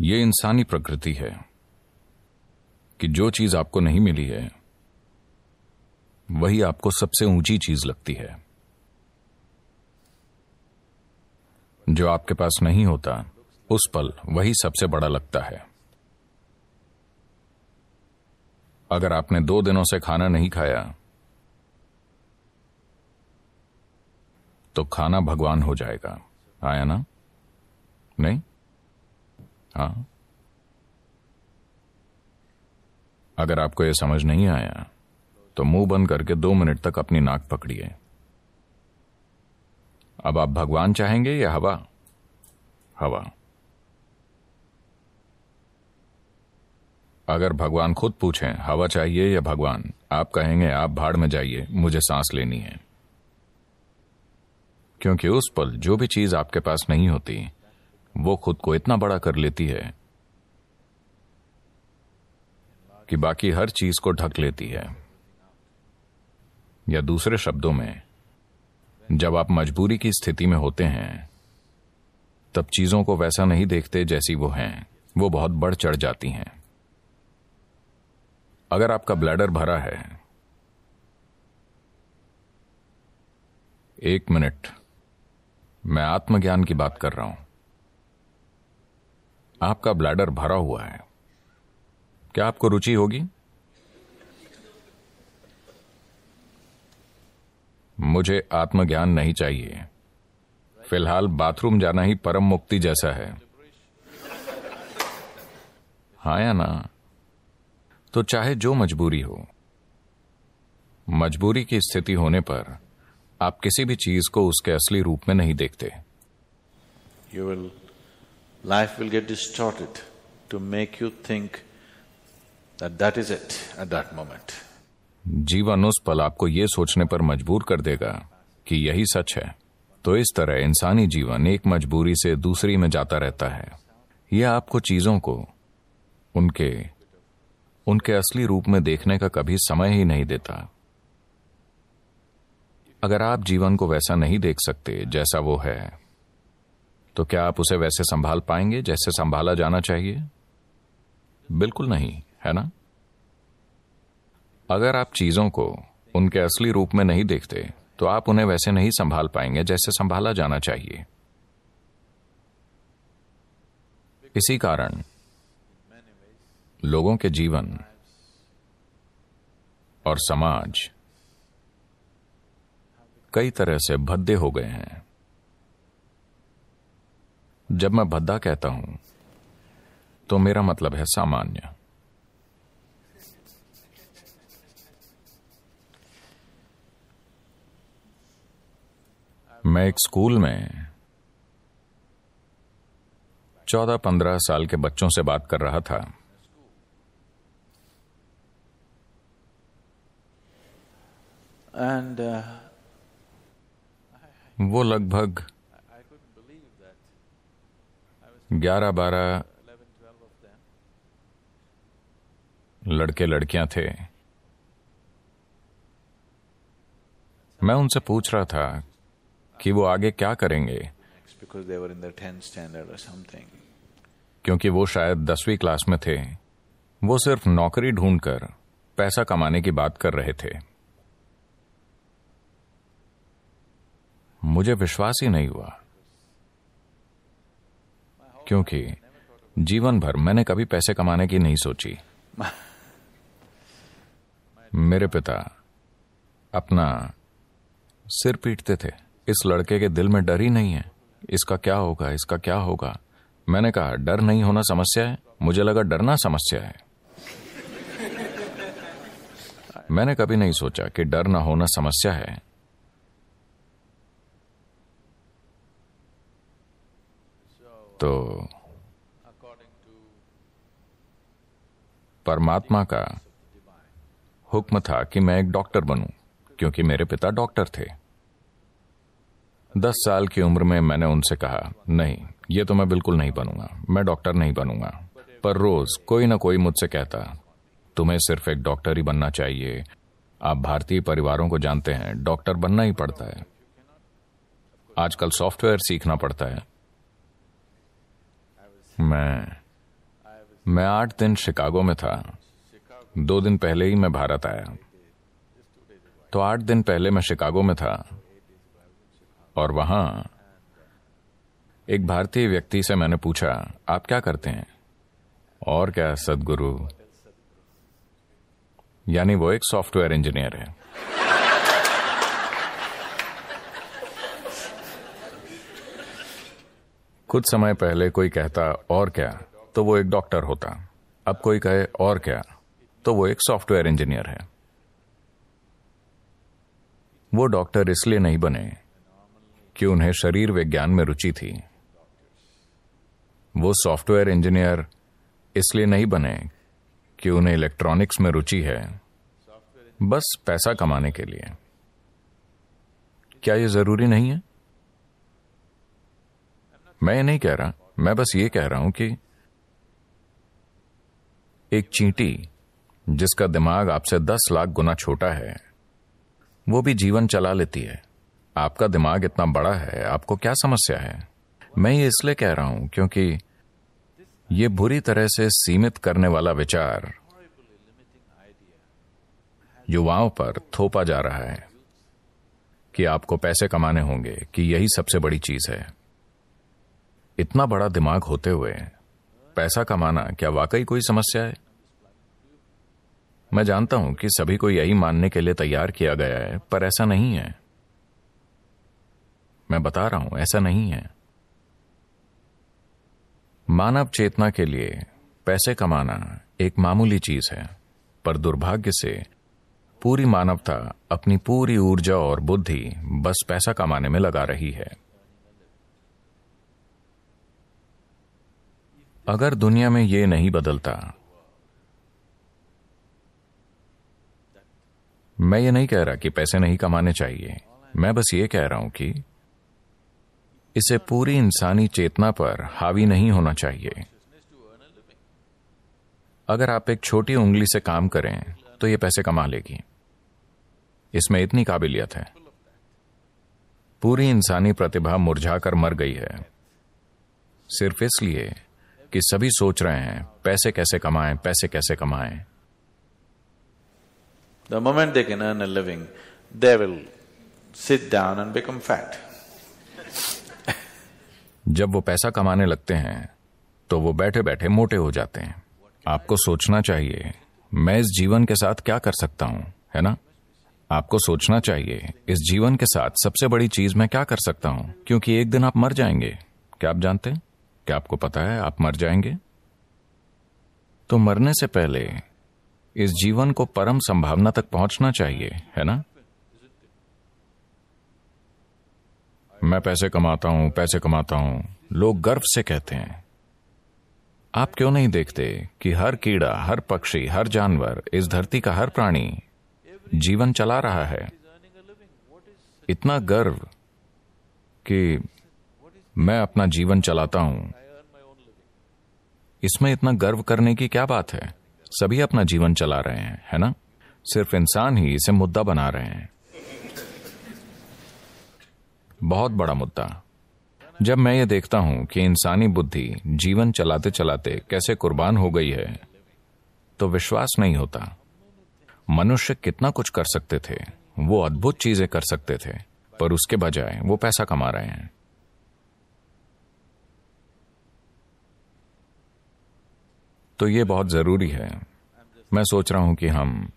ये इंसानी प्रकृति है कि जो चीज़ आपको नहीं मिली है, वही आपको सबसे ऊँची चीज़ लगती है। जो आपके पास नहीं होता, उस पल वही सबसे बड़ा लगता है। अगर आपने दो दिनों से खाना नहीं खाया तो खाना भगवान हो जाएगा। आया ना? नहीं? हाँ। अगर आपको यह समझ नहीं आया तो मुँह बंद करके दो मिनट तक अपनी नाक पकड़िए। अब आप भगवान चाहेंगे या हवा? हवा। अगर भगवान खुद पूछें, हवा चाहिए या भगवान, आप कहेंगे, आप भाड़ में जाइए, मुझे सांस लेनी है। क्योंकि उस पल जो भी चीज़ आपके पास नहीं होती वो खुद को इतना बड़ा कर लेती है कि बाकी हर चीज़ को ढक लेती है। या दूसरे शब्दों में, जब आप मजबूरी की स्थिति में होते हैं, तब चीज़ों को वैसा नहीं देखते जैसी वो हैं। वो बहुत बढ़ चढ़ जाती हैं। अगर आपका ब्लैडर भरा है, एक मिनट, मैं आत्मज्ञान की बात कर रहा हूँ। आपका ब्लैडर भरा हुआ है। क्या आपको रुचि होगी? मुझे आत्मज्ञान नहीं चाहिए। फ़िलहाल बाथरूम जाना ही परम मुक्ति जैसा है। हाँ या ना? तो चाहे जो मजबूरी हो मजबूरी की स्थिति होने पर आप किसी भी चीज़ को उसके असली रूप में नहीं देखते। You will, life will get distorted to make you think that that is it at that moment. जीवन उस पल आपको ये सोचने पर मजबूर कर देगा कि यही सच है। तो इस तरह इंसानी जीवन एक मजबूरी से दूसरी में जाता रहता है। यह आपको चीज़ों को, उनके उनके असली रूप में देखने का कभी समय ही नहीं देता। अगर आप जीवन को वैसा नहीं देख सकते जैसा वो है तो क्या आप उसे वैसे संभाल पाएँगे जैसे संभाला जाना चाहिए? बिल्कुल नहीं, है ना? अगर आप चीज़ों को उनके असली रूप में नहीं देखते तो आप उन्हें वैसे नहीं संभाल पाएँगे जैसे संभाला जाना चाहिए। इसी कारण लोगों के जीवन और समाज कई तरह से भद्दे हो गए हैं। जब मैं भद्दा कहता हूँ तो मेरा मतलब है सामान्य। मैं एक स्कूल में चौदह पंद्रह साल के बच्चों से बात कर रहा था। एंड uh, वो लगभग ग्यारह बारह लड़के लड़कियाँ थे। मैं उनसे पूछ रहा था कि वो आगे क्या करेंगे। It's because they were in the 10th standard or something. क्योंकि वो शायद दसवीं क्लास में थे। वो सिर्फ़ नौकरी ढूंढकर पैसा कमाने की बात कर रहे थे। मुझे विश्वास ही नहीं हुआ। क्योंकि जीवन भर मैंने कभी पैसे कमाने की नहीं सोची। मेरे पिता अपना सिर पीटते थे। इस लड़के के दिल में डर ही नहीं है। इसका क्या होगा, इसका क्या होगा? मैंने कहा, डर नहीं होना समस्या है। मुझे लगा डरना समस्या है। मैंने कभी नहीं सोचा कि डर ना होना समस्या है। तो परमात्मा का हुक्म था कि मैं एक डॉक्टर बनूं, क्योंकि मेरे पिता डॉक्टर थे। दस साल की उम्र में मैंने उनसे कहा, नहीं, ये तो मैं बिल्कुल नहीं बनूँगा, मैं डॉक्टर नहीं बनूँगा। पर रोज कोई ना कोई मुझसे कहता, तुम्हें सिर्फ़ एक डॉक्टर ही बनना चाहिए। आप भारतीय परिवारों को जानते हैं, डॉक्टर बनना ही पड़ता है। आजकल सॉफ्टवेयर सीखना पड़ता है। मैं मैं आठ दिन शिकागो में था। दो दिन पहले ही मैं भारत आया। तो आठ दिन पहले मैं शिकागो में था। और वहाँ एक भारतीय व्यक्ति से मैंने पूछा, आप क्या करते हैं? और क्या, सदगुरु। यानी वो एक सॉफ्टवेयर इंजीनियर है। कुछ समय पहले कोई कहता, और क्या? तो वो एक डॉक्टर होता। अब कोई कहे, और क्या? तो वो एक सॉफ्टवेयर इंजीनियर है। वो डॉक्टर इसलिए नहीं बने कि उन्हें शरीर विज्ञान में रुचि थी। वो सॉफ्टवेयर इंजीनियर इसलिए नहीं बने कि उन्हें इलेक्ट्रॉनिक्स में रुचि है, बस पैसा कमाने के लिए। क्या यह ज़रूरी नहीं है? मैं नहीं कह रहा। मैं बस ये कह रहा हूँ कि एक चींटी जिसका दिमाग आपसे दस लाख गुना छोटा है, वो भी जीवन चला लेती है। आपका दिमाग इतना बड़ा है, आपको क्या समस्या है? मैं ये इसलिए कह रहा हूँ क्योंकि ये बुरी तरह से सीमित करने वाला विचार युवाओं पर थोपा जा रहा है कि आपको पैसे कमाने होंगे, कि यही सबसे बड़ी चीज़ है। इतना बड़ा दिमाग होते हुए पैसा कमाना क्या वाकई कोई समस्या है? मैं जानता हूँ कि सभी को यही मानने के लिए तैयार किया गया है, पर ऐसा नहीं है। मैं बता रहा हूँ, ऐसा नहीं है। मानव चेतना के लिए पैसे कमाना एक मामूली चीज़ है, पर दुर्भाग्य से पूरी मानवता अपनी पूरी ऊर्जा और बुद्धि बस पैसा कमाने में लगा रही है। अगर दुनिया में ये नहीं बदलता, मैं ये नहीं कह रहा कि पैसे नहीं कमाने चाहिए। मैं बस ये कह रहा हूँ कि इसे पूरी इंसानी चेतना पर हावी नहीं होना चाहिए। अगर आप एक छोटी उंगली से काम करें तो ये पैसे कमा लेगी। इसमें इतनी काबिलियत है। पूरी इंसानी प्रतिभा मुरझाकर मर गई है। सिर्फ़ इसलिए कि सभी सोच रहे हैं पैसे कैसे कमाएँ पैसे कैसे कमाएँ। The moment they can earn a living, they will sit down and become fat. जब वो पैसा कमाने लगते हैं तो वो बैठे बैठे मोटे हो जाते हैं। आपको सोचना चाहिए मैं इस जीवन के साथ क्या कर सकता हूँ है ना? आपको सोचना चाहिए इस जीवन के साथ सबसे बड़ी चीज़ मैं क्या कर सकता हूँ क्योंकि एक दिन आप मर जाएँगे। क्या आप जानते हैं? क्या आपको पता है, आप मर जाएँगे? तो मरने से पहले इस जीवन को परम संभावना तक पहुँचना चाहिए, है ना? मैं पैसे कमाता हूँ, पैसे कमाता हूँ, लोग गर्व से कहते हैं। आप क्यों नहीं देखते कि हर कीड़ा, हर पक्षी, हर जानवर, इस धरती का हर प्राणी जीवन चला रहा है? इतना गर्व कि मैं अपना जीवन चलाता हूँ। इसमें इतना गर्व करने की क्या बात है? सभी अपना जीवन चला रहे हैं, है ना? सिर्फ़ इंसान ही इसे मुद्दा बना रहे हैं। बहुत बड़ा मुद्दा। जब मैं ये देखता हूँ कि इंसानी बुद्धि जीवन चलाते चलाते कैसे कुर्बान हो गई है तो विश्वास नहीं होता। मनुष्य कितना कुछ कर सकते थे, वो अद्भुत चीज़ें कर सकते थे, पर उसके बजाय वो पैसा कमा रहे हैं। तो ये बहुत ज़रूरी है। मैं सोच रहा हूँ कि हम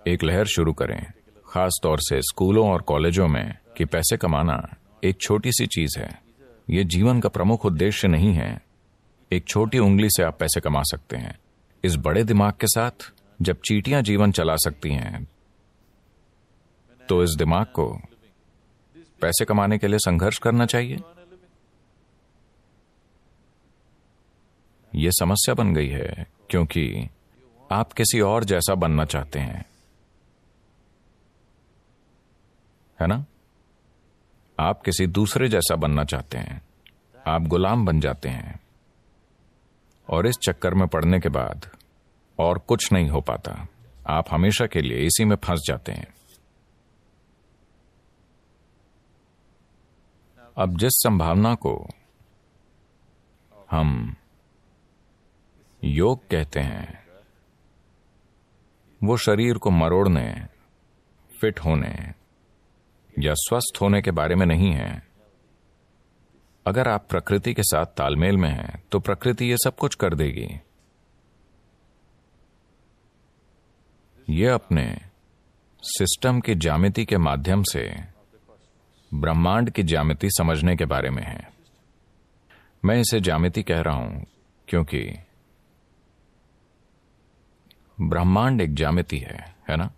एक लहर शुरू करें, खास तौर से स्कूलों और कॉलेजों में, कि पैसे कमाना एक छोटी सी चीज़ है। ये जीवन का प्रमुख उद्देश्य नहीं है। एक छोटी उंगली से आप पैसे कमा सकते हैं। इस बड़े दिमाग के साथ, जब चीटियाँ जीवन चला सकती हैं तो इस दिमाग को पैसे कमाने के लिए संघर्ष करना चाहिए। यह समस्या बन गई है, क्योंकि आप किसी और जैसा बनना चाहते हैं। है ना? आप किसी दूसरे जैसा बनना चाहते हैं। आप गुलाम बन जाते हैं। और इस चक्कर में पड़ने के बाद और कुछ नहीं हो पाता। आप हमेशा के लिए इसी में फंस जाते हैं। अब जिस संभावना को हम योग कहते हैं। वो शरीर को मरोड़ने, फिट होने या स्वस्थ होने के बारे में नहीं है। अगर आप प्रकृति के साथ तालमेल में हैं तो प्रकृति ये सब कुछ कर देगी। ये अपने सिस्टम की जामिति के माध्यम से ब्रह्मांड की जामिति समझने के बारे में है। मैं इसे जामिति कह रहा हूँ, क्योंकि ब्रह्मांड एक जामिति है है ना?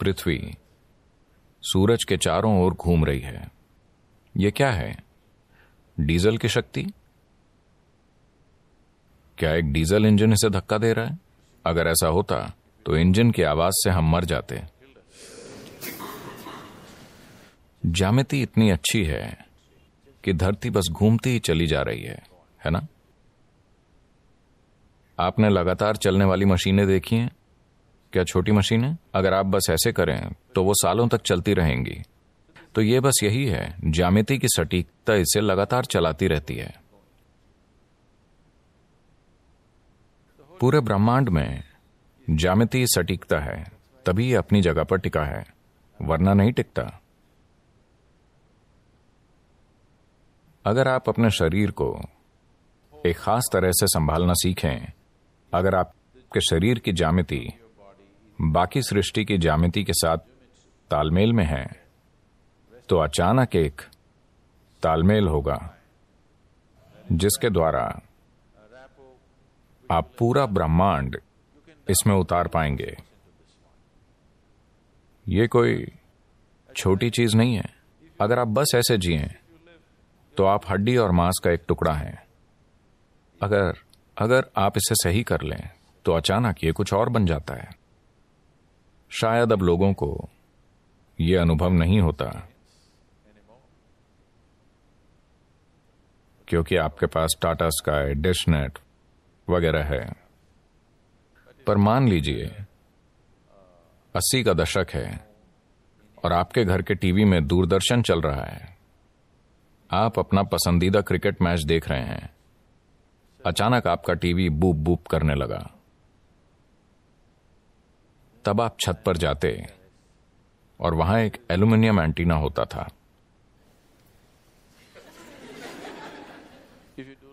पृथ्वी सूरज के चारों ओर घूम रही है। यह क्या है? डीजल की शक्ति? क्या एक डीजल इंजन इसे धक्का दे रहा है? अगर ऐसा होता तो इंजन की आवाज़ से हम मर जाते। जामिति इतनी अच्छी है कि धरती बस घूमती ही चली जा रही है है ना? आपने लगातार चलने वाली मशीनें देखी हैं? क्या छोटी मशीनें? अगर आप बस ऐसे करें तो वो सालों तक चलती रहेंगी। तो ये बस यही है जामिति की सटीकता इसे लगातार चलाती रहती है। पूरे ब्रह्मांड में जामिति सटीकता है, तभी अपनी जगह पर टिका है, वरना नहीं टिकता। अगर आप अपने शरीर को एक खास तरह से संभालना सीखें अगर आपके शरीर की जामिति, बाकी सृष्टि की जामिति के साथ तालमेल में है तो अचानक एक तालमेल होगा, जिसके द्वारा आप पूरा ब्रह्मांड इसमें उतार पाएँगे। ये कोई छोटी चीज़ नहीं है। अगर आप बस ऐसे जिए तो आप हड्डी और मांस का एक टुकड़ा हैं। अगर अगर आप इसे सही कर लें तो अचानक ये कुछ और बन जाता है। शायद अब लोगों को यह अनुभव नहीं होता। क्योंकि आपके पास टाटा स्काई, डिशनेट वगैरह है। पर मान लीजिए, अस्सी का दशक है और आपके घर के टीवी में दूरदर्शन चल रहा है। आप अपना पसंदीदा क्रिकेट मैच देख रहे हैं। अचानक आपका टीवी बूप बूप करने लगा। तब आप छत पर जाते और वहाँ एक एल्यूमिनियम एंटीना होता था।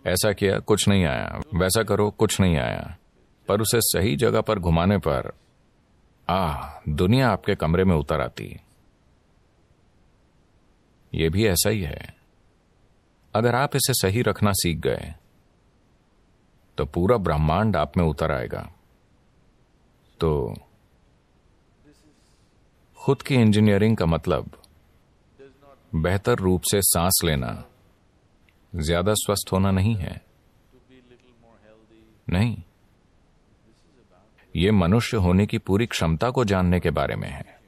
ऐसा किया, कुछ नहीं आया। वैसा करो, कुछ नहीं आया। पर उसे सही जगह पर घुमाने पर, आ, दुनिया आपके कमरे में उतर आती। यह भी ऐसा ही है। अगर आप इसे सही रखना सीख गए तो पूरा ब्रह्मांड आप में उतर आएगा। तो खुद की इंजीनियरिंग का मतलब बेहतर रूप से सांस लेना ज़्यादा स्वस्थ होना नहीं है। नहीं। ये मनुष्य होने की पूरी क्षमता को जानने के बारे में है।